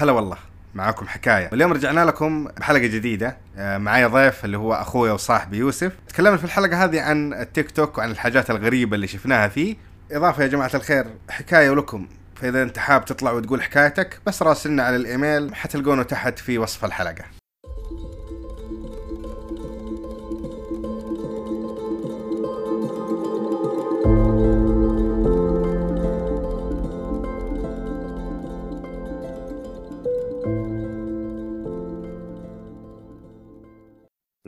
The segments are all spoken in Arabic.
هلا والله معاكم حكاية. واليوم رجعنا لكم بحلقة جديدة آه، معايا ضيف اللي هو أخوي وصاحبي يوسف. تكلمنا في الحلقة هذه عن التيك توك وعن الحاجات الغريبة اللي شفناها فيه. إضافة يا جماعة الخير حكاية ولكم فإذا أنت حاب تطلع وتقول حكايتك بس راسلنا على الإيميل حتلقونه تحت في وصف الحلقة.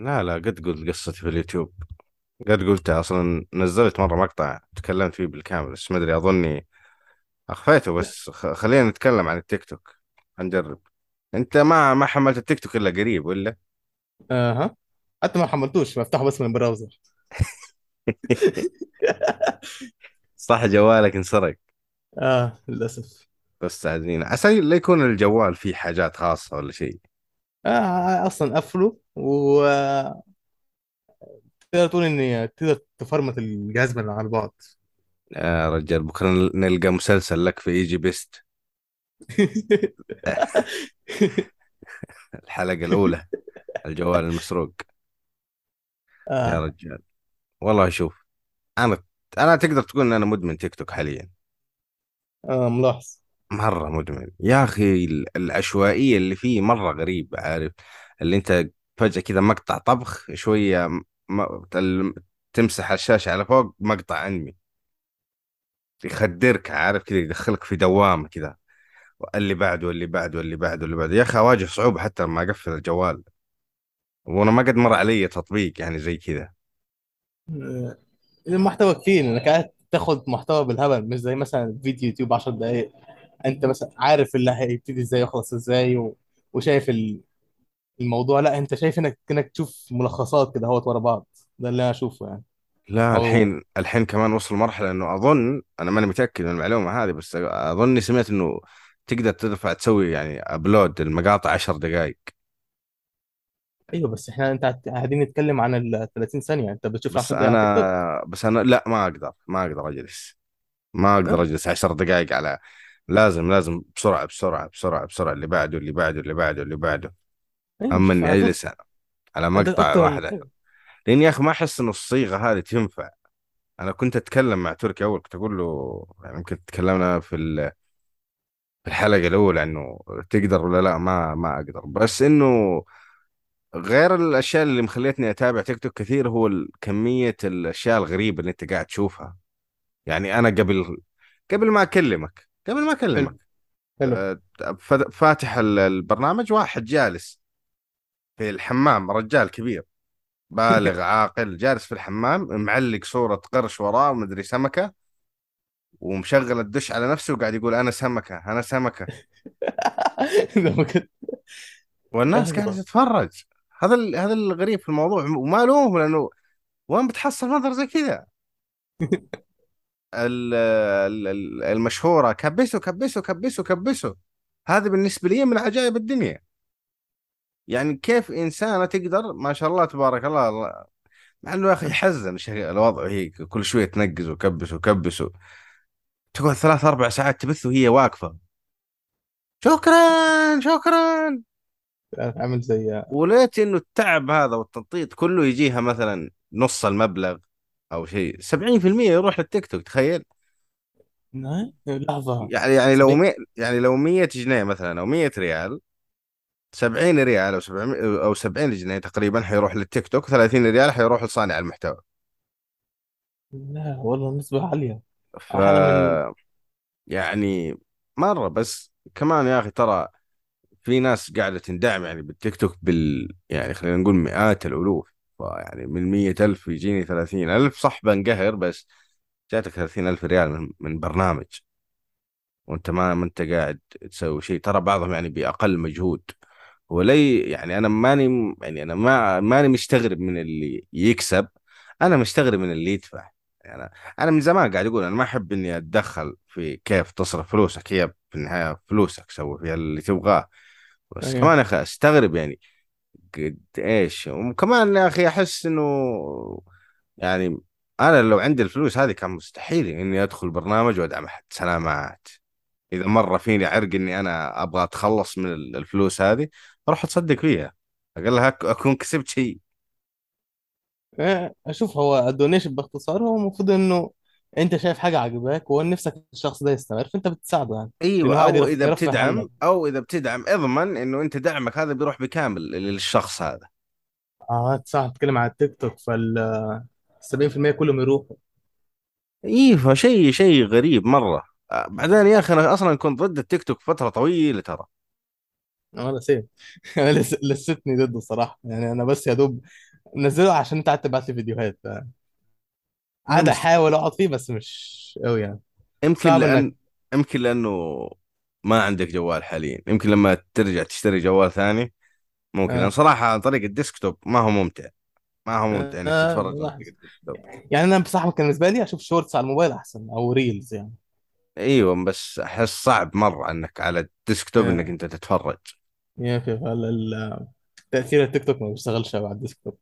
لا لا قد قلت قصتي في اليوتيوب. قد قلتها أصلا نزلت مرة مقطع تكلمت فيه بالكامل بس ما أدري أظني أخفيته بس خلينا نتكلم عن التيك توك. نجرب أنت ما ما حملت التيك توك إلا قريب ولا؟ أها. حتى ما حملتوش بفتحه بس من البراوزر. صح جوالك انسرق. آه للأسف. بس عادين عسى لا يكون الجوال فيه حاجات خاصة ولا شيء. آه أصلا قفله و تقدر تقول إني تقدر تفرمت الجهاز من على بعد يا رجال بكرة نل- نلقى مسلسل لك في إيجي بيست. الحلقة الأولى الجوال المسروق. يا آه. رجال. والله شوف أنا أنا تقدر تقول إن أنا مدمن تيك توك حاليا. آه ملاحظ. مرة مدمن. يا أخي ال- العشوائية اللي فيه مرة غريب عارف؟ اللي أنت فجأة كذا مقطع طبخ شوية م... تمسح الشاشة على فوق مقطع أنمي. يخدرك عارف؟ كذا يدخلك في دوامة كذا اللي بعده واللي بعده واللي بعده واللي بعده. يا أخي أواجه صعوبة حتى لما أقفل الجوال. وأنا ما قد مر علي تطبيق يعني زي كذا آه، المحتوى كتير إنك قاعد تاخد محتوى بالهبل مش زي مثلا فيديو يوتيوب 10 دقائق انت مثلا عارف اللي هيبتدي إزاي ويخلص إزاي و... وشايف ال- الموضوع لا انت شايف انك انك تشوف ملخصات كده اهوت ورا بعض. ده اللي أنا اشوفه يعني. لا أو الحين الحين كمان وصل مرحلة انه اظن أنا ماني متأكد من المعلومة هذه بس اظني سمعت انه تقدر تدفع تسوي يعني ابلود المقاطع عشر دقائق أيوه بس إحنا انت قاعدين نتكلم عن ال 30 ثانية. انت بتشوف بس 10 دقايق على تيك توك؟ أنا بس أنا لا ما أقدر ما أقدر أجلس. ما أقدر؟ أجلس عشر دقائق على لازم لازم بسرعة بسرعة بسرعة بسرعة. اللي بعده اللي بعده اللي بعده اللي بعده. أيوه أما اني اجلس على مقطع واحد لاني يا أخي ما أحس انه الصيغة هذه تنفع. أنا كنت أتكلم مع تركي أول كنت أقول له يعني يمكن تكلمنا في في الحلقة الأولى إنه تقدر ولا لا ما ما أقدر. بس إنه غير الأشياء اللي مخليتني أتابع تيك توك كثير هو ال- كمية الأشياء الغريبة اللي أنت قاعد تشوفها. يعني أنا قبل قبل ما أكلمك قبل ما حلو أكلمك. حلو. آه، فاتح ال- البرنامج واحد جالس في الحمام رجال كبير. بالغ عاقل جالس في الحمام معلق صورة قرش وراه ومدري سمكة ومشغل الدش على نفسه وقاعد يقول أنا سمكة أنا سمكة. والناس أيوه تتفرج. هذا هذا الغريب في الموضوع وما لومهم لأنه وين بتحصل منظر زي كذا؟ المشهورة. كبسوا كبسوا كبسوا كبسوا. هذا بالنسبة لي من عجائب الدنيا. يعني كيف إنسانة تقدر ما شاء الله تبارك الله الله- مع إنه يا أخي يحزن الوضع هيك كل شوية تنقز وكبس وكبس تقعد ثلاث أربع ساعات تبث وهي واقفة. شكرا شكرا. عامل زي وليت إنه التعب هذا والتنطيط كله يجيها مثلا نص المبلغ. أو شيء. 70% يروح للتيك توك تخيل. لحظة. يعني يعني لو 70 مي يعني لو 100 جنيه مثلا أو 100 ريال 70 ريال أو 700 أو 70 جنيه تقريبا حيروح للتيك توك 30 ريال حيروح لصانع المحتوى. لا والله نسبة عالية. ف من يعني مرة بس كمان يا أخي ترى في ناس قاعدة تندعم يعني بالتيك توك بال يعني خلينا نقول مئات الألوف. فيعني من مية ألف يجيني ثلاثين ألف صح بنقهر بس جاتك ثلاثين ألف ريال من, من برنامج. وأنت ما ما أنت قاعد تسوي شيء. ترى بعضهم يعني بأقل مجهود. ولي يعني أنا ماني يعني أنا ما ماني مستغرب من اللي يكسب. أنا مستغرب من اللي يدفع. يعني أنا من زمان قاعد أقول أنا ما أحب إني أتدخل في كيف تصرف فلوسك. هي في النهاية فلوسك سوي فيها اللي تبغاه. بس أيوه. كمان أخي أستغرب يعني قد إيش. وكمان يا أخي أحس إنه يعني أنا لو عندي الفلوس هذه كان مستحيل إني أدخل برنامج وأدعم أحد. سلامات. إذا مرة فيني عرق إني أنا أبغى أتخلص من ال- الفلوس هذه أروح أتصدق فيها. أقل لها أكون كسبت شيء. إيه، أشوف هو ال donation باختصار هو المفروض إنه انت شايف حاجة عجباك ونفسك الشخص ده يستمر فانت بتساعده يعني. أيوه أو إذا بتدعم عنك أو إذا بتدعم اضمن إنه أنت دعمك هذا بيروح بكامل للشخص هذا. آه صح بتتكلم على التيك توك فال 70% كلهم يروحوا. إيه فشيء شيء غريب مرة. آه، بعدين يا أخي أنا أصلا كنت ضد التيك توك فترة طويلة ترى. أنا same أنا لس- لستني ضده الصراحه يعني أنا بس يا دوب منزله عشان أنت قاعد تبعت لي فيديوهات. قاعد. احاول أقعد فيه بس مش قوي يعني يمكن صعب لأن انك يمكن لأنه ما عندك جوال حاليا يمكن لما ترجع تشتري جوال ثاني ممكن آه. صراحة عن طريق ال desktop ما هو ممتع ما هو ممتع إنك آه. تتفرج عن. طريق ال desktop يعني أنا بصراحة كان بالنسبة لي أشوف shorts على الموبايل أحسن أو reels يعني أيوه بس أحس صعب مرة إنك على ال desktop إنك آه. أنت تتفرج يا أخي تأثير التيك توك ما بيشتغلش على الديسكتوب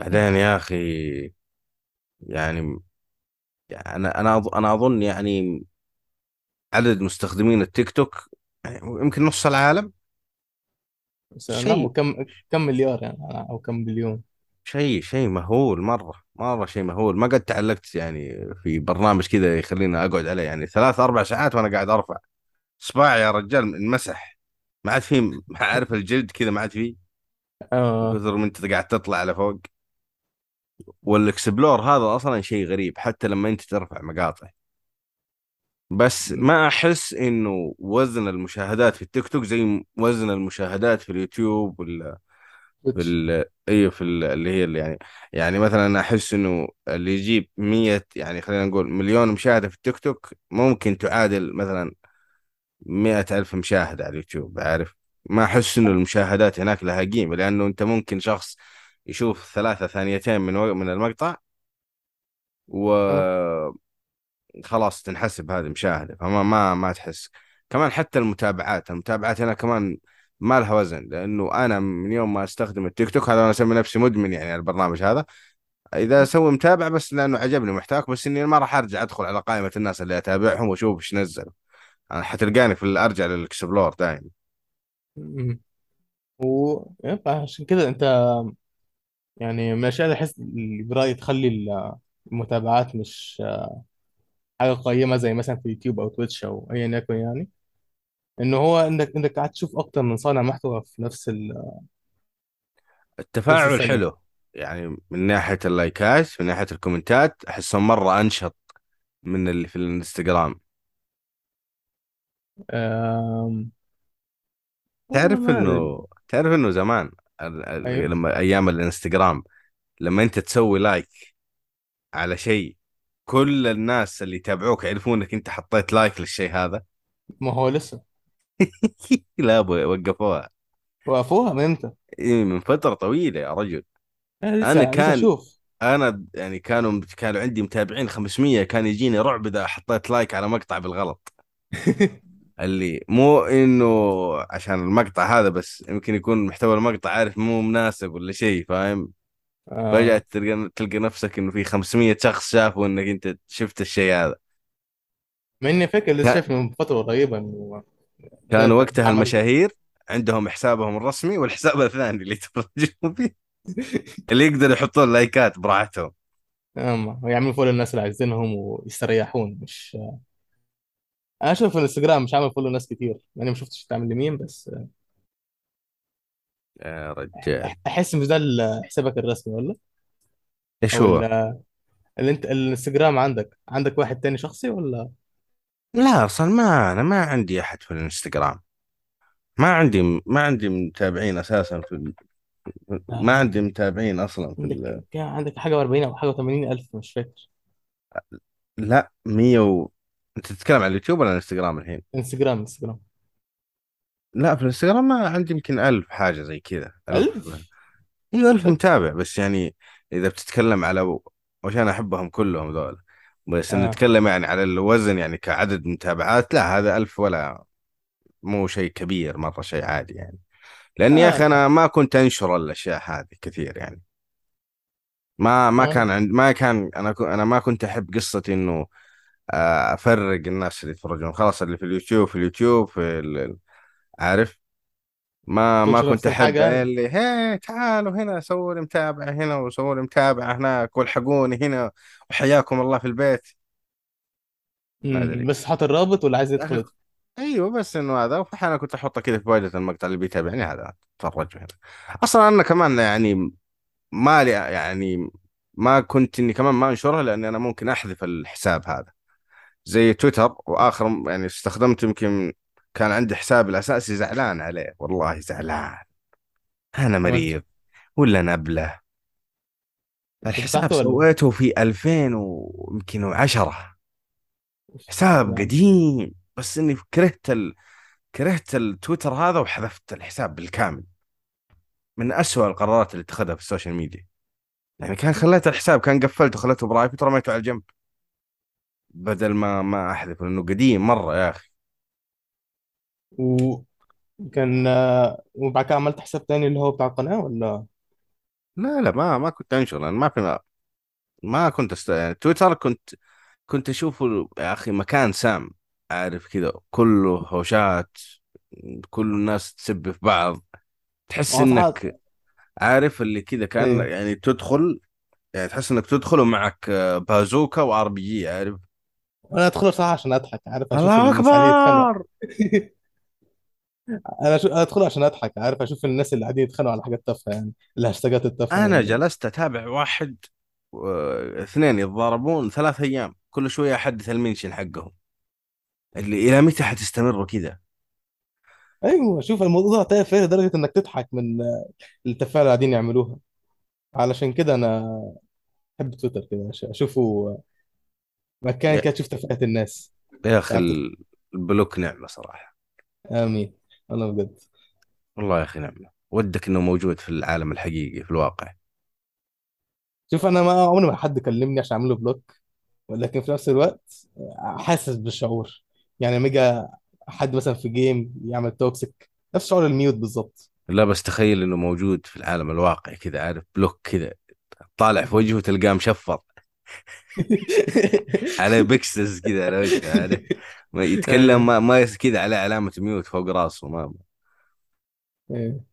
بعدين يا أخي يعني أنا أنا أنا أظن يعني عدد مستخدمين التيك توك يعني يمكن نص العالم. شيء. وكم كم مليار يعني أو كم بليون. شيء شيء مهول مرة مرة شيء مهول. ما قد تعلقت يعني في برنامج كذا يخليني أقعد عليه. يعني ثلاث أربع ساعات وأنا قاعد أرفع. صباعي يا رجال انمسح. ما عاد في ما عارف الجلد كذا ما عاد فيه آه. كثر ما أنت قاعد تطلع على فوق وال explore هذا أصلا شيء غريب حتى لما أنت ترفع مقاطع بس ما أحس إنه وزن المشاهدات في التيك توك زي وزن المشاهدات في اليوتيوب ولا في ال... أيوه في ال... اللي هي اللي يعني يعني مثلا أحس إنه اللي يجيب 100 يعني خلينا نقول مليون مشاهدة في التيك توك ممكن تعادل مثلا 100 ألف مشاهدة على اليوتيوب عارف؟ ما أحس إنه المشاهدات هناك لها قيمة لأنه أنت ممكن شخص يشوف ثلاثة ثانيتين من و... من المقطع آه وخلاص تنحسب هذه مشاهدة فما ما ما تحس. كمان حتى المتابعات المتابعات هنا كمان ما لها وزن لأنه أنا من يوم ما أستخدم التيك توك هذا أنا أسمي نفسي مدمن يعني على البرنامج هذا. إذا أسوي متابع بس لأنه عجبني محتواك بس إني ما راح أرجع أدخل على قائمة الناس اللي أتابعهم وأشوف إيش نزلوا. أنا حتلقاني في أرجع لل explore دائما. و عشان كده أنت يعني من الأشياء اللي أحس اللي برايي تخلي المتابعات مش حاجة قيمة زي مثلا في يوتيوب أو Twitch أو ايا يكن يعني. ان هو إنك إنك قاعد تشوف أكتر من صانع محتوى في نفس ال... نفس التفاعل الثانية حلو. يعني من ناحية اللايكات من ناحية الكومنتات أحسهم مرة أنشط من اللي في الانستغرام. أم... والله تعرف ما إنه تعرف إنه زمان أيوه. لما أيام الإنستغرام لما أنت تسوي like على شيء كل الناس اللي يتابعوك يعرفون إنك أنت حطيت like للشيء هذا. ما هو لسه. لا وقفوها. وقفوها من إمتى؟ من فترة طويلة يا رجل. أنا لسه كان أشوف أنا يعني كانوا كانوا عندي متابعين 500 كان يجيني رعب إذا حطيت لايك على مقطع بالغلط. اللي مو إنه عشان المقطع هذا بس يمكن يكون محتوى المقطع عارف مو مناسب ولا شيء فاهم؟ فجأة آه. تلقى تلقى نفسك إنه في 500 شخص شافوا إنك أنت شفت الشيء هذا. مع إني فاكر لسه شايف من فترة قريبه انه كانوا وقتها عمل المشاهير عندهم حسابهم الرسمي والحساب الثاني اللي يتفرجون فيه اللي يقدروا يحطون لايكات براحتهم. اما ويعملوا follow الناس اللي عايزينهم ويستريحون مش أنا أشوف الانستجرام مش عامل follow ناس كتير. يعني ما شفتش تعمل لمين بس يا رجال. أحس مش ده ال- حسابك الرسمي ولا إيش أو هو؟ ال- اللي أنت الانستجرام عندك عندك واحد تاني شخصي ولا؟ لا أصلا ما أنا ما عندي أحد في الإنستغرام. ما عندي ما عندي متابعين أساسا في ال... ما آه. عندي متابعين أصلا في ال... عندك كان عندك حاجة و40 أو حاجة و80 ألف مش فاكر. لا 100 و... أنت تتكلم عن اليوتيوب ولا الإنستغرام الحين؟ انستجرام انستجرام لا في الإنستغرام ما عندي يمكن ألف حاجة زي كذا. ألف؟ أيوه ألف متابع بس يعني إذا بتتكلم على وش أنا أحبهم كلهم ذول. بس آه. نتكلم يعني على الوزن يعني كعدد متابعات لا هذا ألف ولا مو شيء كبير مرة شيء عادي يعني. لأني يا أخي أنا ما كنت أنشر الأشياء هذه كثير يعني. ما ما آه. كان عند ما كان أنا أنا ما كنت أحب قصة إنه آه، أفرق الناس اللي يتفرجون. خلاص اللي في اليوتيوب في اليوتيوب في ال- عارف؟ ما ما كنت أحب اللي هي تعالوا هنا سووا لي متابعة هنا وسووا لي متابعة هناك والحقوني هنا وحياكم الله في البيت. بس حاطط الرابط واللي عايز يدخل؟ أيوه بس إنه هذا. واحيانا كنت أحطه كذا في واجهة المقطع اللي بيتابعني هذا تفرجوا هنا. أصلا أنا كمان يعني ما لي يعني ما كنت إني كمان ما أنشرها لأني أنا ممكن أحذف الحساب هذا. زي تويتر وآخر يعني استخدمته يمكن كان عندي حساب الاساسي زعلان عليه. والله زعلان. أنا مريض. ولا نبله الحساب؟ سويته في 2000 ويمكن 10 حساب قديم. بس إني كرهت ال... كرهت التويتر هذا وحذفت الحساب بالكامل. من أسوأ القرارات اللي اتخذها في ال social media. يعني كان خليت الحساب كان قفلته وخليته private ورميته على الجنب. بدل ما ما احذفه لأنه قديم مرة يا أخي. وكان آه، وبعد كده عملت حساب تاني اللي هو بتاع القناة ولا؟ لا لا ما ما كنت أنشر لأن ما في ما, ما كنت است... يعني تويتر كنت كنت أشوفه يا أخي مكان سام عارف كذا كله هوشات كل الناس تسب في بعض. تحس صح إنك عارف اللي كذا كأن أيوه يعني تدخل يعني تحس إنك تدخل ومعك بازوكا وآر بي جي عارف؟ أنا أدخل بصراحه عشان أضحك عارف؟ أشوف والله الناس قاعدين يتخانقوا. اكبر أنا شو... أدخل عشان أضحك عارف؟ أشوف الناس اللي قاعدين يتخانقوا على حاجات تافهة يعني الهاشتاجات التافهة أنا وال... جلست أتابع واحد و- اثنين يتضاربون ثلاث أيام كل شوية احدث المنشن حقهم. اللي إلى متى حتستمروا كذا أيوه شوف الموضوع تافه لدرجة إنك تضحك من آه، التفاهه اللي قاعدين يعملوها. علشان كده أنا بحب تويتر كده أشوفه مكان كده تشوف تفاهات الناس. يا أخي ال block نعمة صراحة. آمين. أنا بجد. والله يا أخي نعمة. ودك إنه موجود في العالم الحقيقي في الواقع. شوف أنا ما عمري ما حد كلمني عشان أعمل له block. ولكن في نفس الوقت حاسس بالشعور. يعني لما يجي حد مثلا في game يعمل toxic نفس شعور ال mute بالظبط لا بس تخيل إنه موجود في العالم الواقعي كذا عارف block كذا طالع في وجهه تلقاه مشفر عليه pixels كذا على وجهه ما يتكلم ما, ما كذا عليه علامة mute فوق راسه ما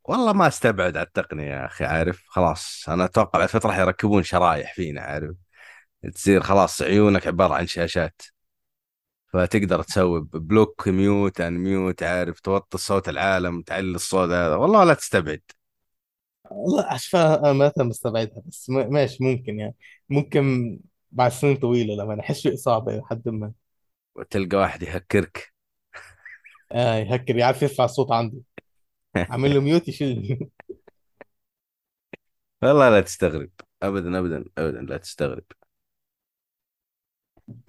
والله ما استبعد على التقنية يا أخي عارف؟ خلاص أنا أتوقع بعد فترة حيركبون شرايح فينا عارف؟ تصير خلاص عيونك عبارة عن شاشات. فتقدر تسوي block mute unmute عارف؟ توطي صوت العالم تعلي الصوت هذا والله لا تستبعد. والله اشوفها أنا مثلا مستبعدها بس م- ماشي ممكن يعني. ممكن بعد سنين طويلة لما أنا احس شيء صعب إلى حد ما. وتلقى واحد يهكرك. آه يهكر يعرف يرفع الصوت عندي. أعمل له ميوت يشيل والله لا تستغرب. ابدا ابدا ابدا لا تستغرب.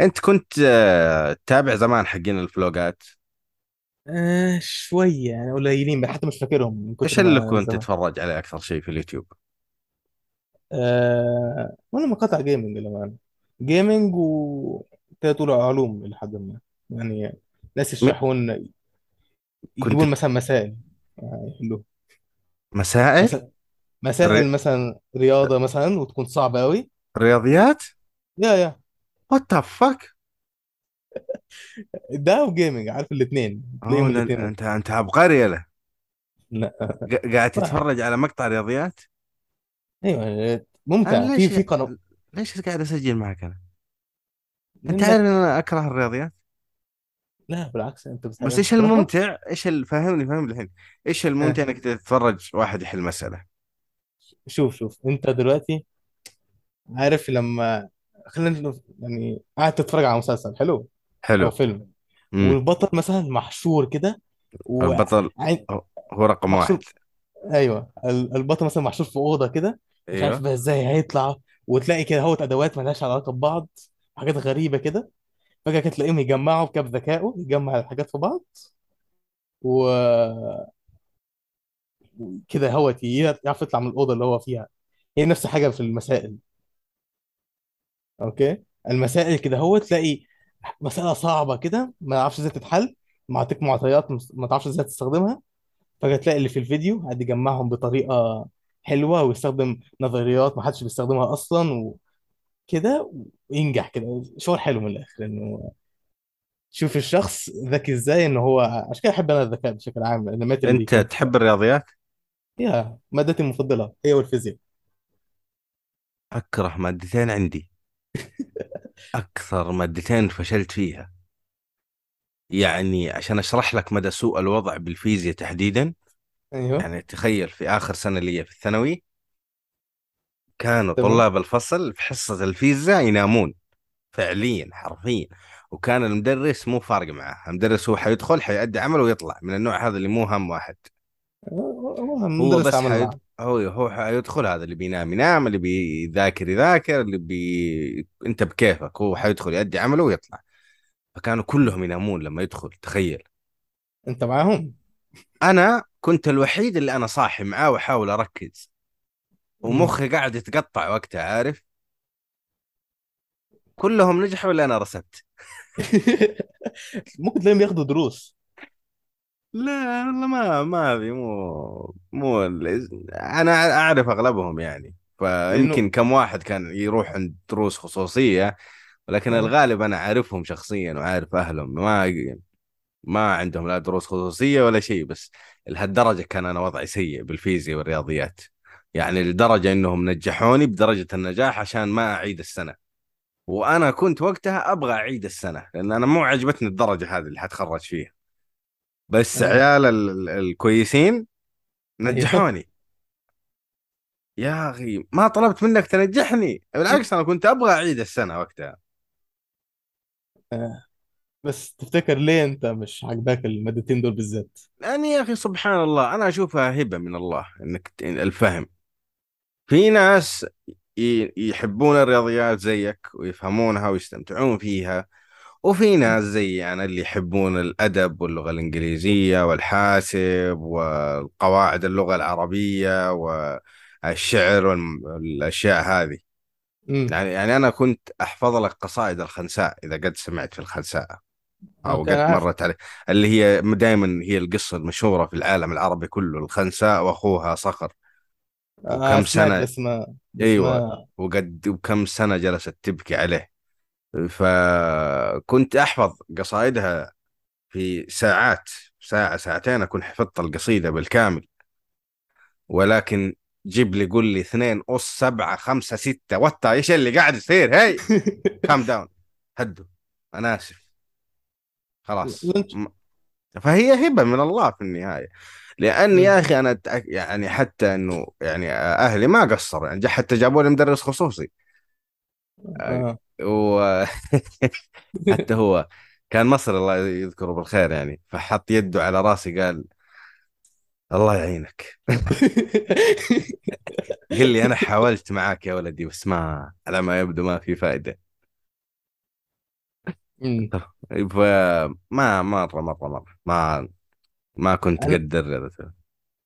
أنت كنت آه، تتابع زمان حقين الفلوجات آه شوية يعني قليلين حتى مش فاكرهم من إيش كتر اللي ما كنت زمان تتفرج عليه أكثر شيء في اليوتيوب؟ آه وأنا مقاطع gaming لما gaming و تقول علوم إلى حد ما. يعني ناس م... يشرحون كنت يجيبون مثلا مسائل. آه، يحلوها. مسائل؟ مثلا مسائل ر... مثلا رياضة مثلا وتكون صعبة قوي رياضيات؟ yeah yeah. وات ذا ده وجيمنج عارف الاثنين تلاقيهم اوه الاثنين أنت أنت عبقري يا له. لا. ق- قاعد تتفرج على مقطع رياضيات؟ أيوه أنا ممتع في ليش في قناة. ليش قاعد أسجل معك أنا؟ أنت عارف لانك إن أنا أكره الرياضيات؟ لا بالعكس أنت بس إيش الممتع؟ إيش ال- فهمني فهمني الحين. إيش الممتع آه. إنك تتفرج واحد يحل مسألة؟ شوف شوف. أنت دلوقتي عارف لما خلينا نقول يعني قاعد تتفرج على مسلسل حلو؟ أو حلو فيلم. امم والبطل مثلا محشور كده البطل وعين هو رقم واحد. محشور أيوه. ال- البطل مثلا محشور في أوضة كده مش عارف أيوه. بقى إزاي هيطلع وتلاقي كده هوت أدوات مالهاش علاقة ببعض حاجات غريبة كده. فجأة كده تلاقيهم يجمعوا بكاب ذكائه يجمع الحاجات في بعض و- وكده هوت يعرف يطلع من الأوضة اللي هو فيها. هي نفس حاجة في المسائل. أوكي؟ المسائل كده هو تلاقي مسألة صعبة كده ما تعرفش إزاي تتحل معطيك معطيات ما تعرفش إزاي تستخدمها. فجأة تلاقي اللي في الفيديو قاعد يجمعهم بطريقة حلوة ويستخدم نظريات ما حدش بيستخدمها أصلا كده وينجح كده. شعور حلو من الآخر إنه شوف الشخص ذكي إزاي ان هو عشان كده أحب أنا الذكاء بشكل عام لأن ماتر دي أنت كانت تحب الرياضيات؟ هي مادتي المفضلة هي والفيزياء. أكره مادتين عندي. أكثر مادتين فشلت فيها. يعني عشان أشرح لك مدى سوء الوضع بالفيزياء تحديدا أيوه. يعني تخيل في آخر سنة لي في الثانوي كانوا تمام. طلاب الفصل في حصة الفيزياء ينامون فعليا حرفيا. وكان المدرس مو فارق معاه المدرس هو حيدخل حيأدي عمله ويطلع من النوع هذا اللي مو هم واحد. هو المدرس بس عمل حيد... هو هو حيدخل هذا اللي بينام ينام اللي بيذاكر يذاكر اللي بي أنت بكيفك هو حيدخل يأدي عمله ويطلع. فكانوا كلهم ينامون لما يدخل تخيل. أنت معاهم؟ أنا كنت الوحيد اللي أنا صاحي معاه وأحاول أركز. ومخي قاعد يتقطع وقتها عارف؟ كلهم نجحوا إلا أنا رسبت ممكن تلاقيهم ياخدوا دروس. لا والله ما ما في مو مو ال- أنا أعرف أغلبهم يعني. فيمكن كم واحد كان يروح عند دروس خصوصية ولكن آه. الغالب أنا عارفهم شخصيا وعارف أهلهم. ما ما عندهم لا دروس خصوصية ولا شيء بس لهالدرجة كان أنا وضعي سيء بالفيزياء والرياضيات. يعني لدرجة إنهم نجحوني بدرجة النجاح عشان ما أعيد السنة. وأنا كنت وقتها أبغى أعيد السنة لأن أنا مو عجبتني الدرجة هذه اللي حتخرج فيها. بس آه. عيال ال- ال- الكويسين أيوه نجحوني. يا أخي ما طلبت منك تنجحني. بالعكس أنا كنت أبغى أعيد السنة وقتها. آه. بس تفتكر ليه أنت مش عاجباك المادتين دول بالذات؟ لاني يا أخي سبحان الله أنا أشوفها هبة من الله إنك الفهم. في ناس يحبون الرياضيات زيك ويفهمونها ويستمتعون فيها. وفي ناس زي أنا اللي يحبون الأدب واللغة الإنجليزية والحاسب والقواعد اللغة العربية والشعر والاشياء هذه. يعني يعني أنا كنت أحفظ لك قصائد الخنساء إذا قد سمعت في الخنساء أنا قد مرت عليه اللي هي دائما هي القصة المشهورة في العالم العربي كله الخنساء وأخوها صخر آه وكم ما بس أيوه. وقد وكم سنة جلست تبكي عليه. فكنت أحفظ قصائدها في ساعات ساعة ساعتين أكون حفظت القصيدة بالكامل. ولكن جيب لي قول لي اثنين أس سبعة خمسة ستة وتا إيش اللي قاعد يصير؟ هي كام داون هدوا. أنا آسف. خلاص. فهي هبة من الله في النهاية. لأن مم. يا أنا أتأك- يعني حتى إنه يعني أهلي ما قصروا يعني حتى جابوا لي مدرس خصوصي. آه. وحتى هو كان مصري الله يذكره بالخير يعني. فحط يده على راسي قال الله يعينك. قال لي أنا حاولت معاك يا ولدي بس ما على ما يبدو ما في فائده. فما مرة مرة مرة. ما ما كنت الرياضة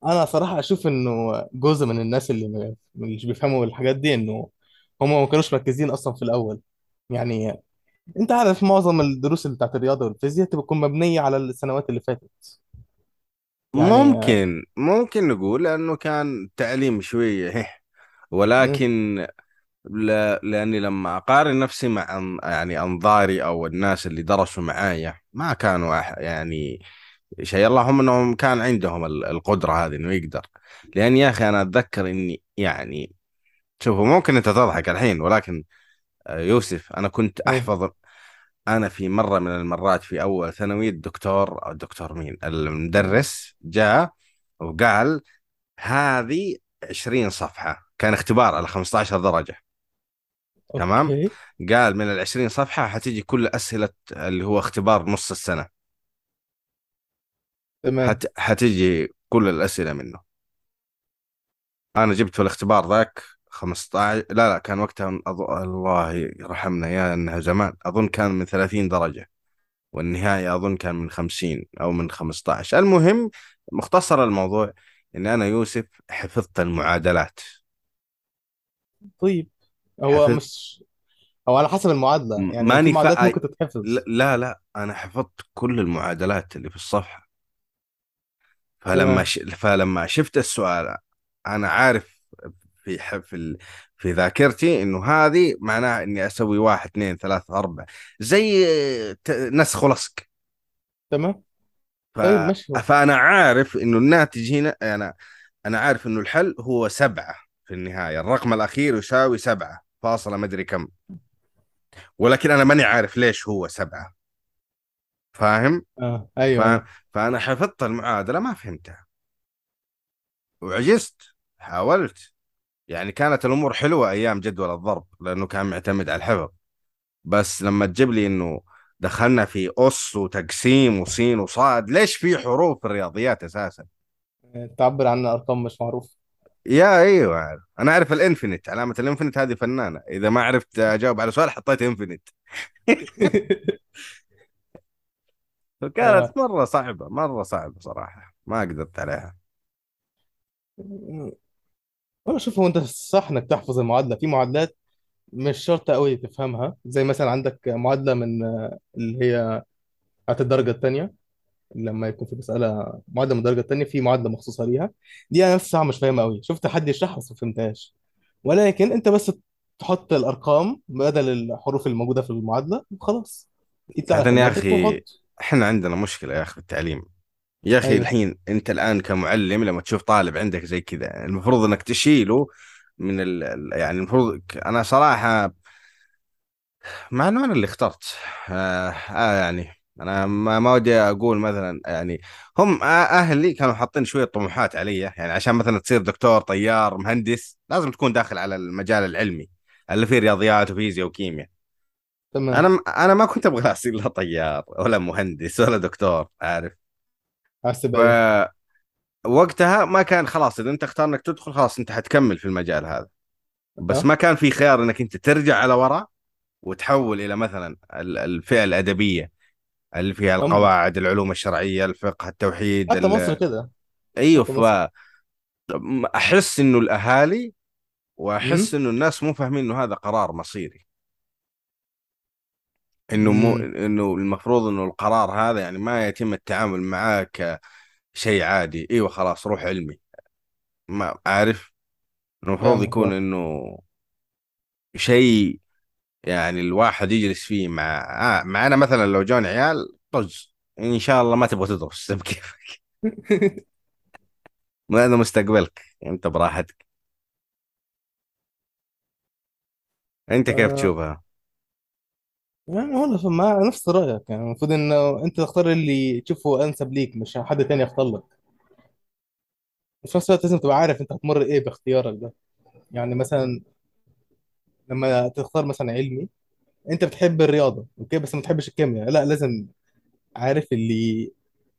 أنا صراحة أشوف إنه جزء من الناس اللي مش بيفهموا الحاجات دي إنه هم ما كانوش مركزين أصلا في الأول. يعني انت عارف معظم الدروس اللي بتاعت الرياضة والفيزياء بتكون مبنية على السنوات اللي فاتت يعني ممكن ممكن نقول لأنه كان تعليم شوية. ولكن لا لأني لما أقارن نفسي مع أن- يعني أنظاري أو الناس اللي درسوا معايا ما كانوا أح يعني شيء اللهم أنهم كان عندهم ال- القدرة هذه أنه يقدر لأن يا أخي أنا أتذكر إني يعني شوفوا ممكن أنت تضحك الحين ولكن يوسف أنا كنت أحفظ أنا في مرة من المرات في أول ثانوي الدكتور الدكتور مين؟ المدرس جاء وقال هذه 20 صفحة كان اختبار على 15 درجة. تمام؟ أوكي. قال من ال 20 صفحة حتيجي كل أسئلة اللي هو اختبار نص السنة. تمام. حت... حتيجي كل الأسئلة منه. أنا جبت في الاختبار ذاك 15 لا لا كان وقتها أظ... الله يرحمنا يا أنها زمان أظن كان من 30 درجة والنهاية أظن كان من 50 أو من 15 المهم مختصر الموضوع إن أنا يوسف حفظت المعادلات. طيب هو حفظ مش هو على حسب المعادلة يعني ماني معادلات فا ممكن تتحفظ. لا لا أنا حفظت كل المعادلات اللي في الصفحة. فلما ش... فلما شفت السؤال أنا عارف في في في ذاكرتي إنه هذه معناها إني أسوي واحد اثنين ثلاثة أربعة زي نسخ ولصق. تمام. ف... طيب فأنا عارف إنه الناتج هنا أنا أنا عارف إنه الحل هو سبعة في النهاية. الرقم الأخير يساوي سبعة فاصلة مدري كم. ولكن أنا ماني عارف ليش هو سبعة. فاهم؟ آه أيوه فاهم؟ أيوة. فأنا حفظت المعادلة ما فهمتها. وعجزت حاولت. يعني كانت الأمور حلوة أيام جدول الضرب لأنه كان معتمد على الحفظ بس لما تجيب لي إنه دخلنا في أس وتقسيم وسين وصاد ليش في حروف في الرياضيات أساسا؟ تعبر عن أرقام مش معروف. yeah أيوة أنا أعرف ال infinite علامة ال infinite هذه فنانة. إذا ما عرفت أجاوب على سؤال حطيت infinite. آه. فكانت مرة صعبة مرة صعبة صراحة ما قدرت عليها. أنا أشوف هو أنت صح إنك تحفظ المعادلة. في معادلات مش شرط قوي تفهمها زي مثلا عندك معادلة من آه، اللي هي بتاعت الدرجة الثانية لما يكون في مسألة معادلة من الدرجة الثانية في معادلة مخصوصة ليها. دي أنا نفسي صراحة مش فاهمها قوي شفت حد يشرحها بس ما فهمتهاش. ولكن أنت بس تحط الأرقام بدل الحروف الموجودة في المعادلة وخلاص يطلع لك بعدين يا أخي وحط إحنا عندنا مشكلة يا أخي في التعليم. يا أخي أيوه. الحين أنت الآن كمعلم لما تشوف طالب عندك زي كذا المفروض إنك تشيله من ال يعني المفروض أنا صراحة مع انه أنا اللي اخترت. آه, آه يعني أنا ما, ما ودي أقول مثلا يعني هم أهلي كانوا حاطين شوية طموحات علي يعني عشان مثلا تصير دكتور طيار مهندس لازم تكون داخل على المجال العلمي اللي فيه رياضيات وفيزياء وكيمياء. تمام. أنا أنا ما كنت أبغى أصير لا طيار ولا مهندس ولا دكتور عارف؟ تبقى إيه فوقتها ما كان خلاص إذا أنت اختار إنك تدخل خلاص أنت حتكمل في المجال هذا. بس آه. ما كان في خيار إنك أنت ترجع على وراء وتحول إلى مثلا ال- الفئة الأدبية اللي فيها القواعد العلوم الشرعية الفقه التوحيد حتى مصر. كده. أيوه مصر. فاحس إنه الأهالي وأحس إنه الناس مو فاهمين إنه هذا قرار مصيري. إنه مو إنه المفروض إنه القرار هذا يعني ما يتم التعامل معاه كشيء عادي. إيوه خلاص روح علمي. ما عارف. المفروض يكون إنه شيء يعني الواحد يجلس فيه مع آه معنا مثلا لو جون عيال طز. إن شاء الله ما تبغى تدرس. كيف هذا مستقبلك. أنت براحتك. أنت كيف آه، تشوفها؟ يعني هو مع نفس رأيك. يعني المفروض إنه أنت تختار اللي تشوفه أنسب ليك مش حد تاني يختار لك. وفي نفس الوقت لازم تبقى عارف أنت هتمر إيه باختيارك ده. يعني مثلا لما تختار مثلا علمي أنت بتحب الرياضة أوكي؟ بس ما بتحبش الكيمياء. لا لازم عارف اللي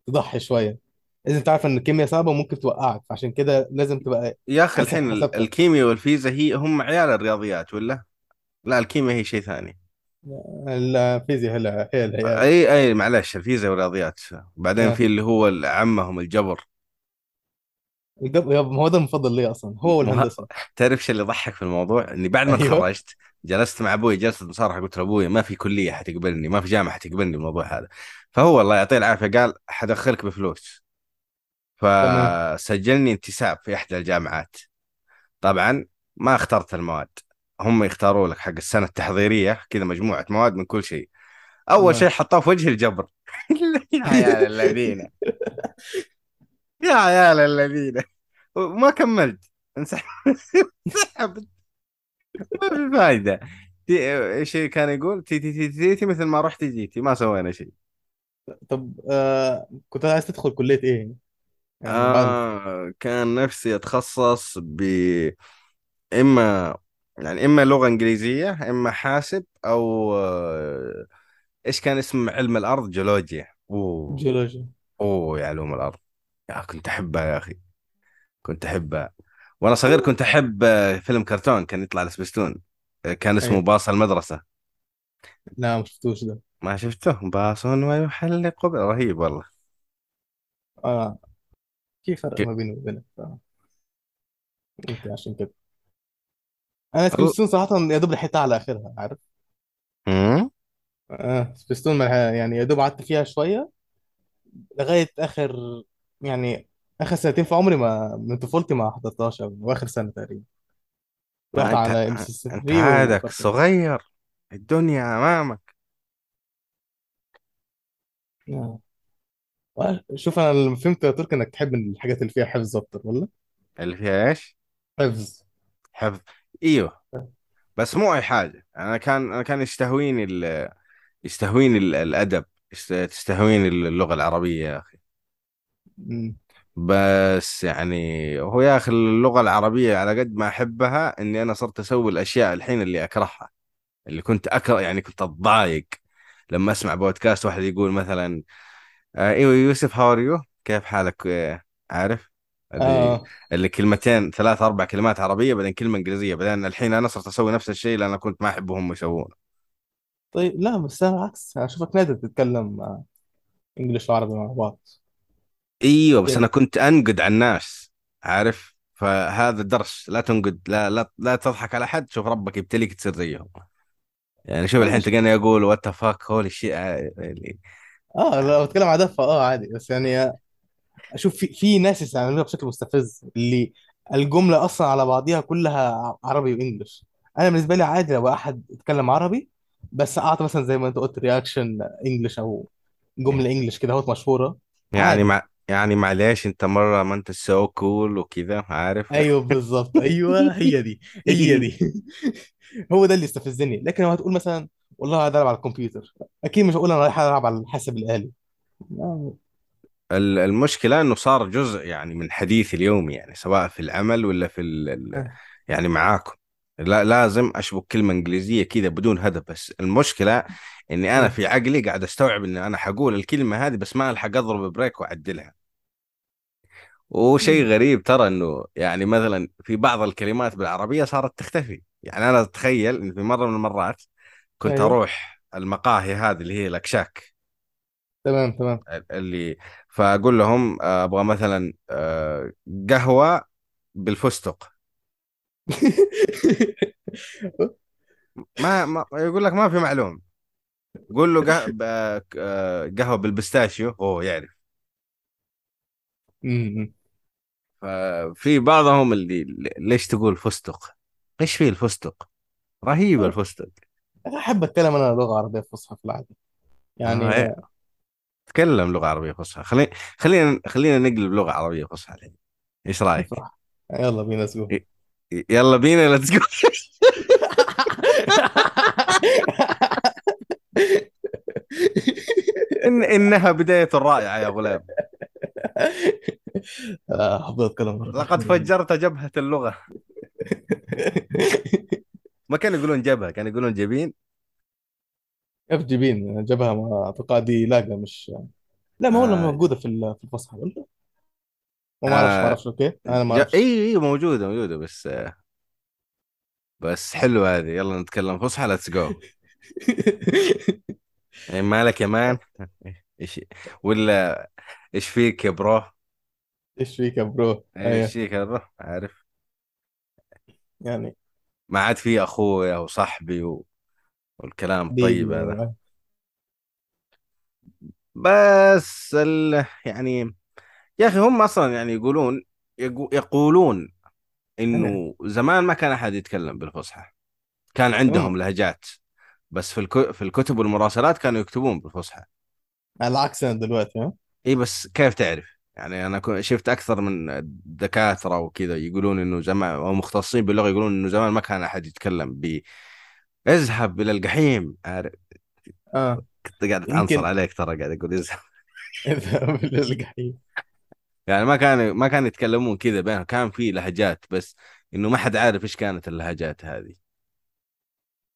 تضحي شوية. لازم تعرف إن الكيمياء صعبة وممكن توقعك. فعشان كده لازم تبقى يا أخي حاسب الحين ال- حسابها الكيمياء والفيزياء هي هم عيال الرياضيات ولا؟ لا الكيمياء هي شيء ثاني. الفيزياء هي هي العيال أي أي معلش الفيزياء والرياضيات. بعدين آه في اللي هو عمهم الجبر. الجب- يا- ما هو ده المفضل ليا أصلا هو وه... والهندسة تعرف إيش اللي يضحك في الموضوع؟ إني بعد ما أيوه. تخرجت جلست مع أبوي جلسه مصارحة قلت له أبوي ما في كلية حتقبلني ما في جامعة حتقبلني بالموضوع هذا. فهو الله يعطيه العافية قال حدخلك بفلوس. فسجلني انتساب في إحدى الجامعات. طبعا ما اخترت المواد. هم يختاروا لك حق السنة التحضيرية كذا مجموعة مواد من كل شيء. أول شيء حطوه في وجه الجبر. يا عيال الذين. يا عيال الذين. ما كملت. انسحب انسحبت. ما في فايدة. إيش كان يقول؟ تي تي تي تي, تي مثل ما رحت جيتي ما سوينا شيء. طب آه كنت عايز تدخل كلية إيه؟ يعني بعد. آه كان نفسي أتخصص ب إما يعني إما لغة إنجليزية إما حاسب أو آه، إيش كان اسم علم الأرض؟ جيولوجيا. أوه. جيولوجيا. أوه يا علوم الأرض. يا كنت أحبها يا أخي. كنت أحبها. وأنا صغير كنت أحب آه، فيلم كرتون كان يطلع على سبيستون آه، كان اسمه إيه باص المدرسة. لا ما شفتوش ده. ما شفته؟ باص ويحلق رهيب والله. آه. في فرق ما بيني وبينك. ف- يمكن عشان كده. أنا سبيستون صراحة يا دوب لحقتها على آخرها عارف؟ مم؟ آه سبيستون يعني يا دوب قعدت فيها شوية لغاية آخر يعني آخر سنتين في عمري ما من طفولتي ما حضرتهاش أوي واخر سنة تقريبا. ما رحت أنت على ام سي أنت 3 عادك وفترة صغير الدنيا أمامك. آه. شوف أنا لما فهمت يا ترك إنك تحب الحاجات اللي فيها حفظ أكتر ولا؟ اللي فيها إيش؟ حفظ. حفظ. إيوه. بس مو أي حاجة. أنا كان أنا كان يستهويني ال... يستهويني ال- الأدب. يست- تستهويني اللغة العربية يا أخي. مم. بس يعني هو يا أخي اللغة العربية على قد ما أحبها إني أنا صرت أسوي الأشياء الحين اللي أكرهها. اللي كنت أكره يعني كنت أتضايق لما أسمع بودكاست واحد يقول مثلا آه، إيوه يوسف how are you كيف حالك؟ آه، عارف؟ اللي آه. اللي كلمتين ثلاث أربع كلمات عربية بعدين كلمة إنجليزية. بعدين الحين أنا صرت أسوي نفس الشيء أنا كنت ما أحبهم يسوونه طيب لا بس أنا العكس أشوفك نادر تتكلم آه، انجلش وعربي مع بعض. إيوه بس يعني أنا كنت أنقد على الناس عارف؟ فهذا درس لا تنقد لا لا لا تضحك على حد شوف ربك يبتليك تصير زيهم. يعني شوف الحين تلقاني أقول وات فاك هولي شيء آه لو بتكلم على ده فاه عادي. بس يعني أشوف في في ناس يستعملوها بشكل مستفز اللي الجملة أصلا على بعضيها كلها عربي وانجلش أنا بالنسبة لي عادي لو أحد يتكلم عربي بس اعطى مثلا زي ما أنت قلت reaction English أو جملة English كده هوت مشهورة. يعني عادي. مع يعني معليش أنت مرة ما أنت so cool وكذا عارف؟ أيوه بالظبط. أيوه هي دي هي دي. هو ده اللي يستفزني. لكن لو هتقول مثلا والله قاعد ألعب على الكمبيوتر أكيد مش هقول أنا رايح ألعب على الحاسب الالي ال- المشكلة إنه صار جزء يعني من حديثي اليومي يعني سواء في العمل ولا في ال... آه، يعني معاكم. لا لازم أشبك كلمة إنجليزية كذا بدون هدف بس. المشكلة إني أنا آه، في عقلي قاعد أستوعب إن أنا حقول الكلمة هذه بس ما ألحق أضرب بريك وأعدلها. وشيء. غريب ترى إنه يعني مثلا في بعض الكلمات بالعربية صارت تختفي. يعني أنا أتخيل إن في مرة من المرات كنت أيوه. أروح المقاهي هذه اللي هي الاكشاك تمام تمام. اللي فأقول لهم آه، أبغى مثلا آه، قهوة بالفستق. ما, ما يقول لك ما في معلوم. قول له آه، قهوة بالبستاشيو اوه يعرف. ففي بعضهم اللي ليش تقول فستق؟ إيش فيه الفستق؟ رهيب الفستق. أحب أتكلم أنا لغة عربية فصحى في العادة. آه يعني إيه. تكلم لغة عربية فصحى. خلينا خلينا خلينا نقلب لغة عربية فصحى الحين. إيش رأيك؟ يلا بينا ي- يلا بينا لا تقول إن إنها بداية رائعة يا غلام آه، اتكلم عربي لقد فجرت جبهة اللغة. ما كانوا يقولون جبهة كانوا يقولون جبين. اف جي بين جابها ما اعتقد دي لاقه مش لا ما ولا آه. موجودة في في الفصحى ولا ما أعرفش ما آه أعرفش أوكي. أنا ما. أعرفش. اي اي موجودة موجودة بس بس حلوة هذه. يلا نتكلم فصحى ليتس جو مالك يا مان؟ إيش ولا إيش فيك يا برو؟ إيش فيك يا برو؟ إيش أيوه. فيك يا برو؟ عارف. يعني ما عاد في أخويا وصاحبي و... والكلام الطيب هذا. آه، بس ال... يعني يا أخي هم أصلا يعني يقولون يقو... يقولون. إنه زمان ما كان أحد يتكلم بالفصحى. كان. عندهم لهجات بس في الك... في الكتب والمراسلات كانوا يكتبون بالفصحى. على العكس أنا دلوقتي ها؟ اي بس كيف تعرف؟ يعني أنا شفت أكثر من دكاترة وكذا يقولون إنه زمان أو مختصين باللغة يقولون إنه زمان ما كان أحد يتكلم ب اذهب إلى الجحيم. آه. كنت قاعد اتعنصر عليك ترى قاعد أقول اذهب. اذهب إلى الجحيم. يعني ما كان ما كانوا يتكلمون كذا بينهم. كان في لهجات بس إنه ما حد عارف إيش كانت اللهجات هذه.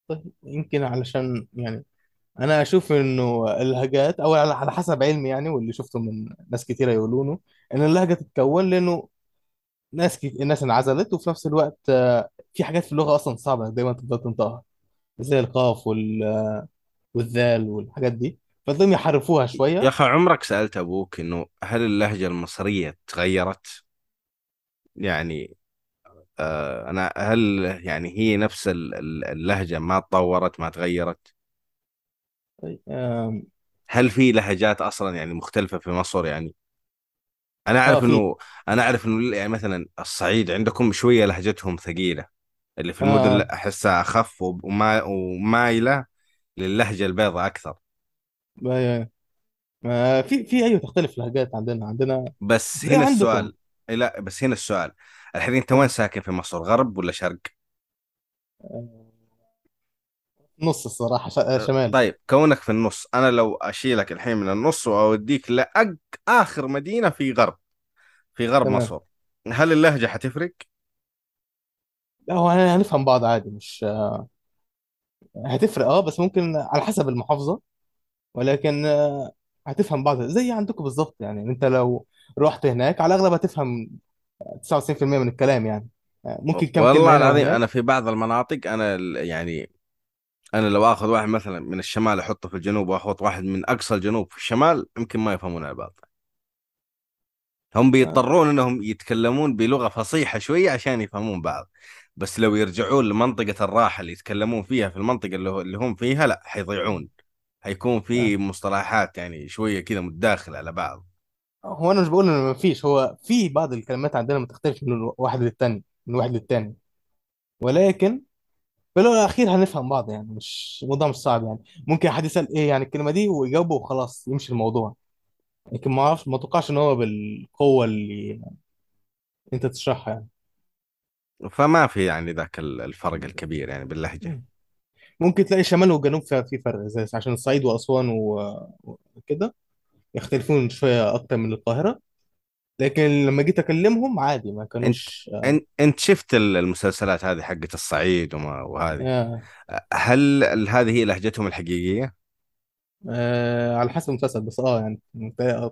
طيب يمكن علشان يعني أنا أشوف إنه اللهجات أو على حسب علمي يعني واللي شفته من ناس كتيرة يقولونه إن اللهجة تتكون لأنه ناس كت... الناس انعزلت وفي نفس الوقت آه، في حاجات في اللغة أصلا صعبة دايما تفضل تنطقها. زي القاف وال... والذال والحاجات دي. فضلهم يحرفوها يا شوية. أخي عمرك سألت أبوك إنه هل اللهجة المصرية تغيرت؟ يعني آه أنا هل يعني هي نفس ال- ال- اللهجة ما تطورت ما تغيرت؟ آم، هل في لهجات أصلا يعني مختلفة في مصر يعني؟ أنا آه أعرف في إنه أنا أعرف إنه يعني مثلا الصعيد عندكم شوية لهجتهم ثقيلة. اللي في المدن لا أحسها أخف وما ومايلة للهجة البيضاء أكثر. ما ما في في أيوه تختلف اللهجات عندنا عندنا بس هنا عندكم. السؤال لا بس هنا السؤال. الحين أنت وين آه. ساكن في مصر غرب ولا شرق؟ نص الصراحة ش- أه، شمال. طيب كونك في النص أنا لو أشيلك الحين من النص وأوديك لاق آخر مدينة في غرب في غرب تمام. مصر هل اللهجة حتفرق؟ لا هو هن- هنفهم بعض عادي مش هتفرق آه بس ممكن على حسب المحافظة ولكن آه، هتفهم بعض زي عندكم بالظبط يعني أنت لو رحت هناك على الأغلب هتفهم 99% من الكلام يعني. آه، ممكن كم كلمه والله هنا العظيم وهناك أنا في بعض المناطق أنا ال- يعني أنا لو آخذ واحد مثلا من الشمال أحطه في الجنوب واخذ واحد من أقصى الجنوب في الشمال يمكن ما يفهمون على بعض هم آه، بيضطرون إنهم يتكلمون بلغة فصيحة شوية عشان يفهمون بعض. بس لو يرجعون لمنطقة الراحة اللي يتكلمون فيها في المنطقة اللي هم فيها لا حيضيعون. حيكون. في مصطلحات يعني شوية كذا متداخلة على بعض. هو أنا مش بقول ان ما فيش هو في بعض الكلمات عندنا بتختلف من واحد للتاني من واحد للتاني. ولكن في الأول والاخير هنفهم بعض يعني مش الموضوع مش صعب يعني. ممكن حد يسأل إيه يعني الكلمة دي ويجاوبه وخلاص يمشي الموضوع. لكن ما أعرفش ما أتوقعش إن هو بالقوة اللي أنت تشرحها يعني. فما في يعني ذاك ال- الفرق الكبير يعني باللهجة. ممكن تلاقي الشمال والجنوب فيها في فرق زي عشان الصعيد وأسوان وكده. يختلفون شوية أكتر من القاهرة. لكن لما جيت أكلمهم عادي ما كانوش انت إنت شفت ال- المسلسلات هذه حقت الصعيد وما وهذه؟ آه. هل هذه هي لهجتهم الحقيقية؟ آه على حسب المسلسل بس آه يعني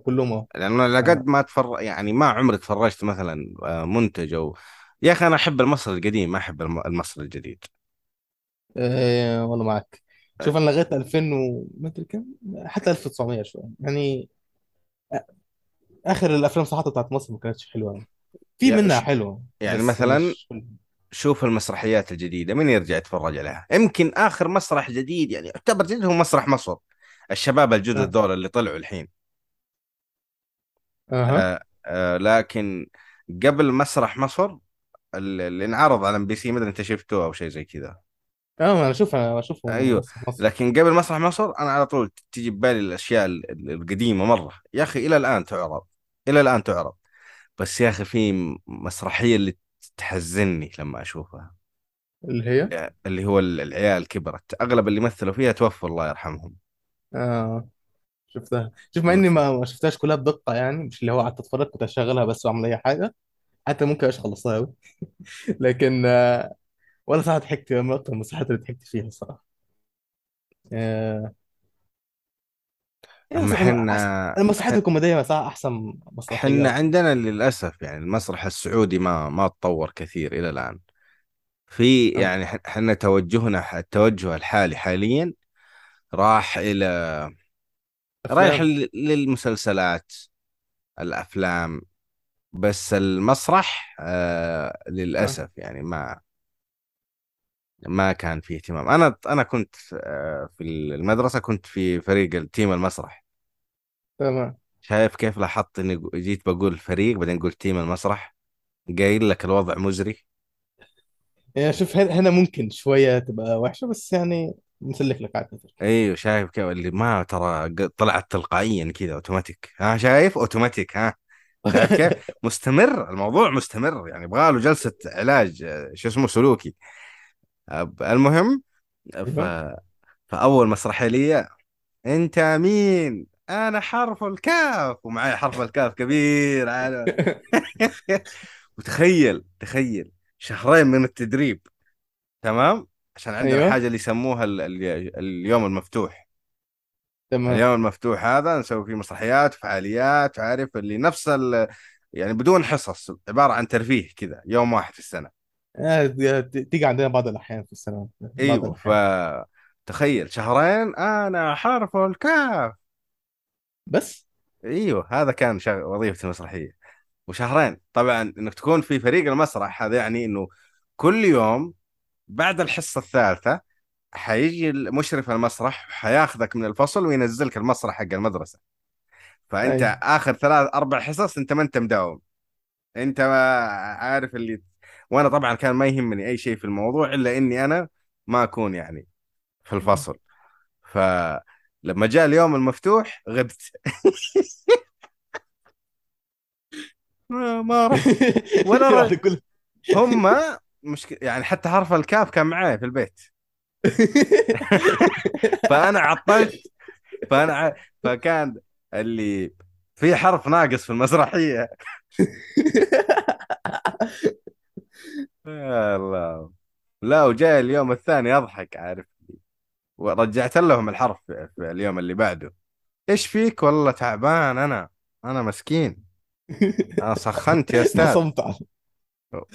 كلهم آه. لأنه آه، لقد ما تفر يعني ما عمري تفرجت مثلا آه، منتج أو يا أخي أنا أحب المصري القديم ما أحب الم- المصري الجديد. آه، والله معاك شوف أنا لغايه 2000 و ما أدري كام حتى 1900 شوية يعني آخر الأفلام صراحة بتاعت مصر ما كانتش حلوة. يعني. في يا منها ش- حلوة يعني بس مثلا مش كلها. شوف المسرحيات الجديدة من يرجع يتفرج عليها؟ يمكن آخر مسرح جديد يعني يعتبر جديد هو مسرح مصر. الشباب الجدد دول اللي طلعوا الحين. أها. آه آه لكن قبل مسرح مصر اللي انعرض على ام بي سي ما أدري أنت شفته أو شيء زي كذا. آه أنا أشوف أنا اشوفهم أيوه. مصر لكن قبل مسرح مصر أنا على طول تجي ببالي الأشياء ال- ال- القديمة مرة. يا أخي إلى الآن تعرض إلى الآن تعرض. بس يا أخي في مسرحية اللي تحزني لما أشوفها. اللي هي؟ يعني اللي هو ال- العيال كبرت. أغلب اللي مثلوا فيها توفوا الله يرحمهم. آه شفتها. شوف مع إني ما شفتهاش كلها بدقة يعني مش اللي هو قعدت أتفرج كنت أشغلها بس وأعمل أي حاجة. حتى ممكن خلصتها قوي لكن آه، ولا ساعه ضحكت من أكتر المسرحيات اللي ضحكت فيها الصراحه آه، هي أما مس- أحسن حنا المسرحيات ح- الكوميدية مساحة أحسن حنا مسرحيات عندنا للأسف يعني المسرح السعودي ما ما تطور كثير إلى الآن. في يعني ح- حنا توجهنا التوجه الحالي حاليا راح إلى رايح افلام ل- للمسلسلات الأفلام بس المسرح آه آه. للأسف يعني ما ما كان فيه اهتمام. أنا أنا كنت آه في المدرسة كنت في فريق ال team المسرح. تمام. شايف كيف لاحظت إني جيت بقول فريق بعدين قلت team المسرح. قايل لك الوضع مزري. يعني شوف هنا ممكن شوية تبقى وحشة بس يعني نسلك لك عادي أيوه شايف كيف اللي ما ترى طلعت تلقائيا كذا اوتوماتيك ها شايف؟ اوتوماتيك ها. كيف؟ مستمر الموضوع مستمر. يعني يبغى له جلسة علاج شو اسمه سلوكي. المهم ف... أيوه. فأول مسرحيه لي أنت مين؟ أنا حرف الكاف. ومعي حرف الكاف كبير. على وتخيل تخيل شهرين من التدريب. تمام؟ عشان عندنا أيوه. حاجة اللي يسموها ال... ال... اليوم المفتوح. تمام. اليوم المفتوح هذا نسوي فيه مسرحيات فعاليات عارف اللي نفس ال... يعني بدون حصص عبارة عن ترفيه كذا يوم واحد في السنة. آه، تيجي عندنا بعض الأحيان في السنة. أيوه فتخيل شهرين أنا حرف الكاف. بس؟ أيوه هذا كان شغ... وظيفتي المسرحية. وشهرين طبعا إنك تكون في فريق المسرح هذا يعني إنه كل يوم بعد الحصة الثالثة حيجي مشرف المسرح حياخذك من الفصل وينزلك المسرح حق المدرسة. فأنت اخر ثلاث أربع حصص أنت ما أنت مداوم. أنت ما عارف اللي وأنا طبعا كان ما يهمني أي شيء في الموضوع إلا إني أنا ما أكون يعني في الفصل. فلما جاء اليوم المفتوح غبت. ما رحت. ولا رحت. هذا كله هم مشكلة يعني حتى حرف الكاف كان معايا في البيت. فانا عطلت فأنا ع... فكان اللي في حرف ناقص في المسرحية. يا الله. لا وجاء اليوم الثاني أضحك عارف. ورجعت لهم الحرف في اليوم اللي بعده. إيش فيك؟ والله تعبان أنا. أنا مسكين. أنا سخنت يا أستاذ.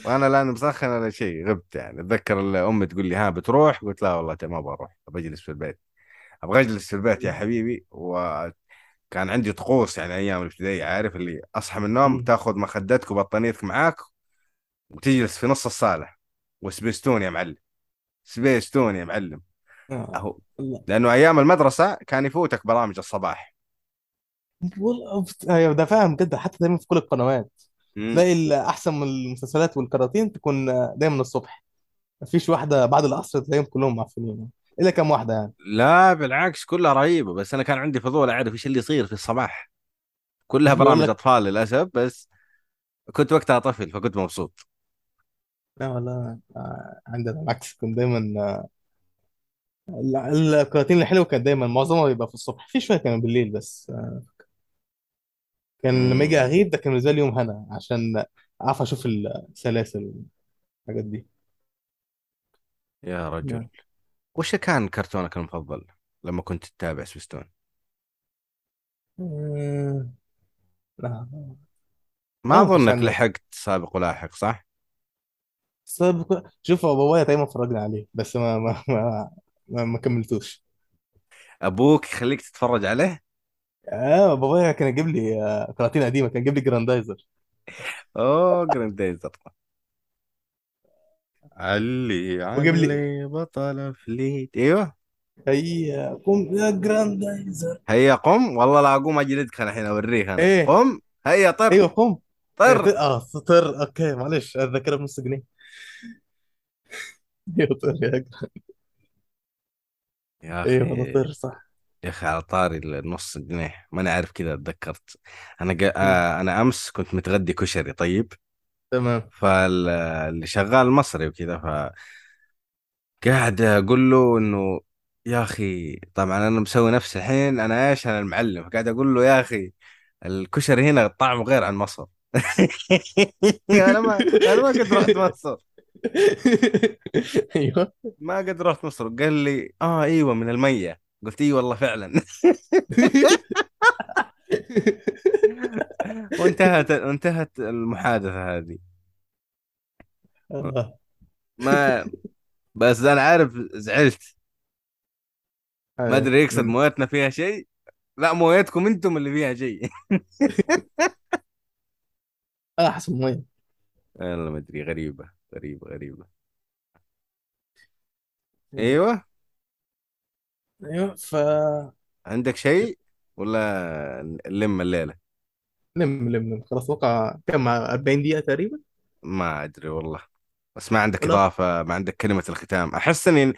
وأنا لا أنا مسخن ولا شيء غبت يعني. اتذكر امي تقول لي ها بتروح؟ قلت لا والله ما بروح ابى أجلس في البيت. أبغى أجلس في البيت يا حبيبي. وكان عندي طقوس يعني أيام الابتدائية عارف اللي أصحى من النوم. تاخذ مخدتك وبطانيتك معاك وتجلس في نص الصالة. وسبيستون يا معلم. سبيستون يا معلم. آه. لا. لأنه أيام المدرسة كان يفوتك برامج الصباح. والله أيوه ده فاهم جدا. حتى دايما في كل القنوات. تلاقي أحسن من المسلسلات والكراتين تكون دايما الصبح. مفيش واحدة بعد العصر تلاقيهم كلهم معفنين. إلا كم واحدة يعني. لا بالعكس كلها رهيبة. بس أنا كان عندي فضول أعرف إيش اللي يصير في الصباح. كلها برامج لك- أطفال للأسف بس كنت وقتها طفل فكنت مبسوط. لا والله آه، عندنا العكس. كنت دايما آه، ال- الكراتين الحلوة كانت دايما معظمها بيبقى في الصبح. في شوية كانوا بالليل بس آه، كان لما يجي مم. أغيب ده كان بالنسبة لي يوم هنا عشان أعرف أشوف السلاسل والحاجات دي. يا رجل. نعم. وش كان كرتونك المفضل لما كنت تتابع سبيستون آه، لا. ما ما كنتش أظنك عندي. لحقت سابق ولاحق صح؟ سبب شوف بابايا دايما فرجنا عليه بس ما ما ما, ما, ما كملتوش. أبوك يخليك تتفرج عليه؟ آه بابايا كان يجيب لي آه، كراتين قديمة كان يجيب لي جراندايزر. اوه جراندايزر. علي وجيب لي- علي بطل فليد إيوه. هي قوم يا جراندايزر. هيا قم؟ والله لا اقوم اجلدك أنا الحين أوريك أنا. إيه؟ قم؟ هيا طر. أيوه قوم طر. آه طر. okay معلش الذاكره بنص جنيه. أيوه طر يا جراند يا أيوه أنا أخي طر صح. يا أخي على طاري النص جنيه ما أنا عارف كذا تذكرت. أنا. آه أنا أمس كنت متغدي كشري طيب؟ تمام. فاللي شغال مصري وكذا ف قاعد أقول له إنه يا أخي طبعا أنا مسوي نفسي الحين أنا إيش؟ أنا المعلم. فقاعد أقول له يا أخي الكشري هنا طعمه غير عن مصر. أنا ما أنا ما قد رحت مصر. أيوه. ما قد رحت مصر. قال لي آه أيوه من المية. قلت إي والله فعلا. وانتهت انتهت المحادثة هذه. آه. ما بس أنا عارف زعلت. ما أدري يقصد مويتنا فيها شيء. لا مويتكم أنتم اللي فيها شيء. آه حسب الميه والله ما أدري غريبة غريبة غريبة. أيوه. أيوه ف عندك شيء ولا نلم الليلة؟ لم لم لم خلاص وقع كم 40 دقيقة تقريبا؟ ما أدري والله. بس ما عندك لا. إضافة ما عندك كلمة الختام. أحس إني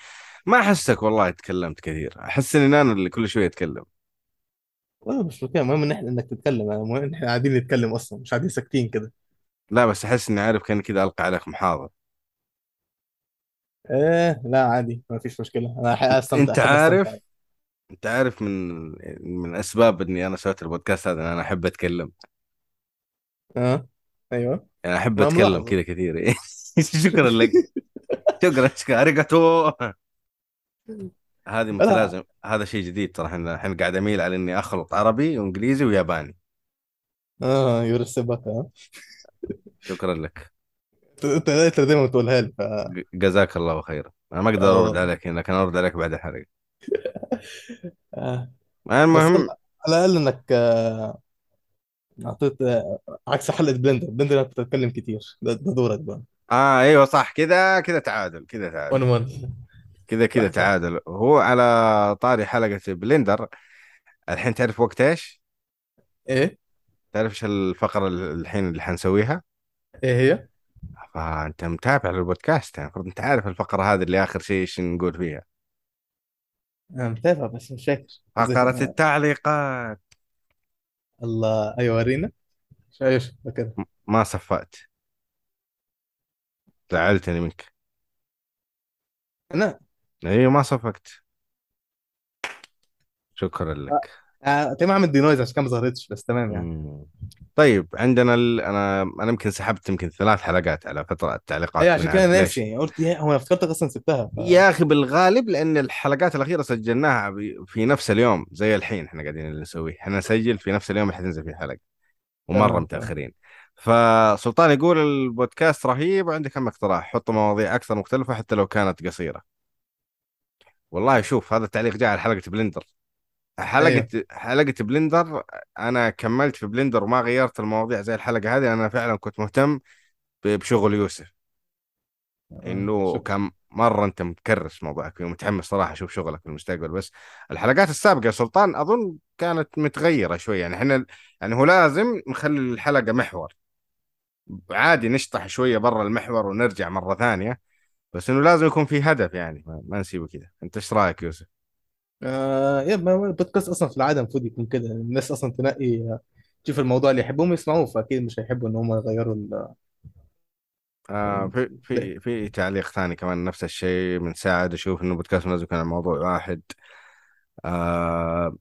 ما أحسك والله تكلمت كثير. أحس إني أنا اللي كل شوية اتكلم والله مش مشكلة. المهم إن إحنا إنك تتكلم. المهم إن إحنا قاعدين نتكلم أصلا. مش قاعدين ساكتين كده. لا بس أحس إني عارف كان كذا ألقى عليك محاضرة. إيه لا عادي ما فيش مشكلة. أنا حقيقة أستمتع أنت أحب عارف أستمتع. أنت عارف من من أسباب إني أنا سويت البودكاست هذا إن أنا أحب أتكلم. آه أيوه. يعني أحب ما أتكلم ملاحظ. كذا كثير شكرا لك. شكرا شكرا. ありがとう هذه لا. متلازم. هذا شيء جديد ترى. إحنا الحين قاعد أميل على إني أخلط عربي وانجليزي وياباني. آه يرسبك آه شكرا لك. انت دايما بتقولها لي ف... جزاك الله خيرا. أنا ما أقدر آه. أرد عليك لكن أرد عليك بعد الحلقة آه. المهم على الأقل إنك آه، أعطيت آه، عكس حلقة بلندر. بلندر أنا كنت اتكلم كتير. ده, ده دورك بقى. آه أيوه صح. كذا كذا تعادل كذا تعادل. كذا كذا. تعادل. هو على طاري حلقة بلندر. الحين تعرف وقت إيش؟ إيه؟ تعرف إيش الفقرة ال- الحين اللي حنسويها؟ إيه هي؟ فأنت متابع للبودكاست يعني المفروض أنت عارف الفقرة هذه اللي آخر شيء إيش نقول فيها. أنا متابع بس مش فاكر فقرة التعليقات. الله أيوه ورينا. إيش؟ فاكر ما صفقت. زعلتني منك. أنا؟ أيوه ما صفقت. شكرا لك. آه، تمام عامل دينويز عشان كان ما ظهرتش بس تمام يعني. مم. طيب عندنا ال... أنا أنا يمكن سحبت يمكن ثلاث حلقات على فترة التعليقات أيوه عشان كده. ناسي قلت يا هو أنا افتكرتك أصلا سبتها ف... يا أخي بالغالب لأن الحلقات الأخيرة سجلناها ب- في نفس اليوم زي الحين إحنا قاعدين نسويه. إحنا نسجل في نفس اليوم اللي حتنزل فيه حلقة ومرة متأخرين. فسلطان يقول البودكاست رهيب وعندي كم اقتراح حطوا مواضيع أكثر مختلفة حتى لو كانت قصيرة. والله شوف هذا التعليق جاء على حلقة بلندر حلقة أيوه. حلقة بلندر أنا كملت في بلندر وما غيرت المواضيع زي الحلقة هذه أنا فعلا كنت مهتم بشغل يوسف إنه شكراً. كان مرة أنت مكرس موضوعك ومتحمس صراحة أشوف شغلك في المستقبل بس الحلقات السابقة يا سلطان أظن كانت متغيرة شوي يعني إحنا يعني هو لازم نخلي الحلقة محور عادي نشطح شوية برا المحور ونرجع مرة ثانية بس إنه لازم يكون في هدف يعني ما, ما نسيبه كذا أنت إيش رأيك يوسف؟ آه يا ما البودكاست أصلا في العاده المفروض يكون كده. الناس أصلا تنقي آه، تشوف الموضوع اللي يحبوهم يسمعوه فاكيد مش هيحبوا إن هم يغيروا ال... آه في في في تعليق ثاني كمان نفس الشيء. من ساعد أشوف إنه بودكاست لازم يكون عن موضوع واحد. آه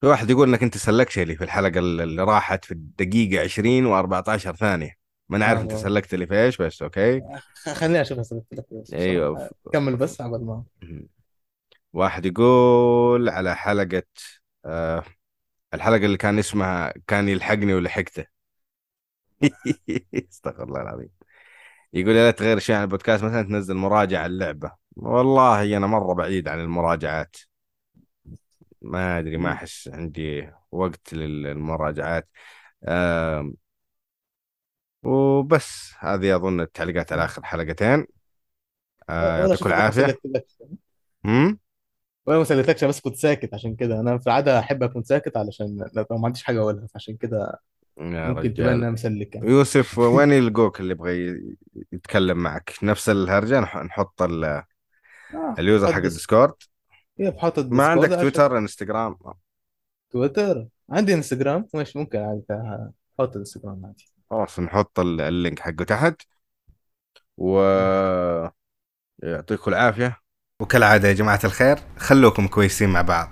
في واحد يقول إنك أنت سلكت لي في الحلقة اللي راحت في الدقيقة 20 و14 ثانية. ما نعرف آه، أنت والله. سلكت لي في إيش بس أوكي. خ- خليني أشوف اسئله لك بس أيوه. كمل بس عبال ما. واحد يقول على حلقة آه الحلقة اللي كان اسمها كان يلحقني ولحقته استغفر الله العظيم. يقول يا لا تغير شيء عن البودكاست مثلا تنزل مراجعة اللعبة. والله أنا مرة بعيد عن المراجعات. ما أدري ما أحس عندي وقت للمراجعات. آم، وبس هذه أظن التعليقات على آخر حلقتين. آه، يعطيكم العافية. ولا ما سلكتلكش بس كنت ساكت عشان كده. أنا في العادة أحب أكون ساكت علشان لو ما عنديش حاجة أقولها فعشان كده يا ممكن تبان إن رجال أنا مسلك يعني. يوسف وين يلقوك اللي يبغى يتكلم معك؟ نفس الهرجة نح- نحط ال- آه، ال user حط حق ديس- الديسكورد. إيه، بحط ما الديسكورد عندك عشان- تويتر انستغرام تويتر؟ عندي انستجرام. مش ممكن عادي أحط الانستجرام عادي. خلاص نحط ال- اللينك حقه تحت. و يعطيكم العافية. وكالعادة يا جماعة الخير خلوكم كويسين مع بعض.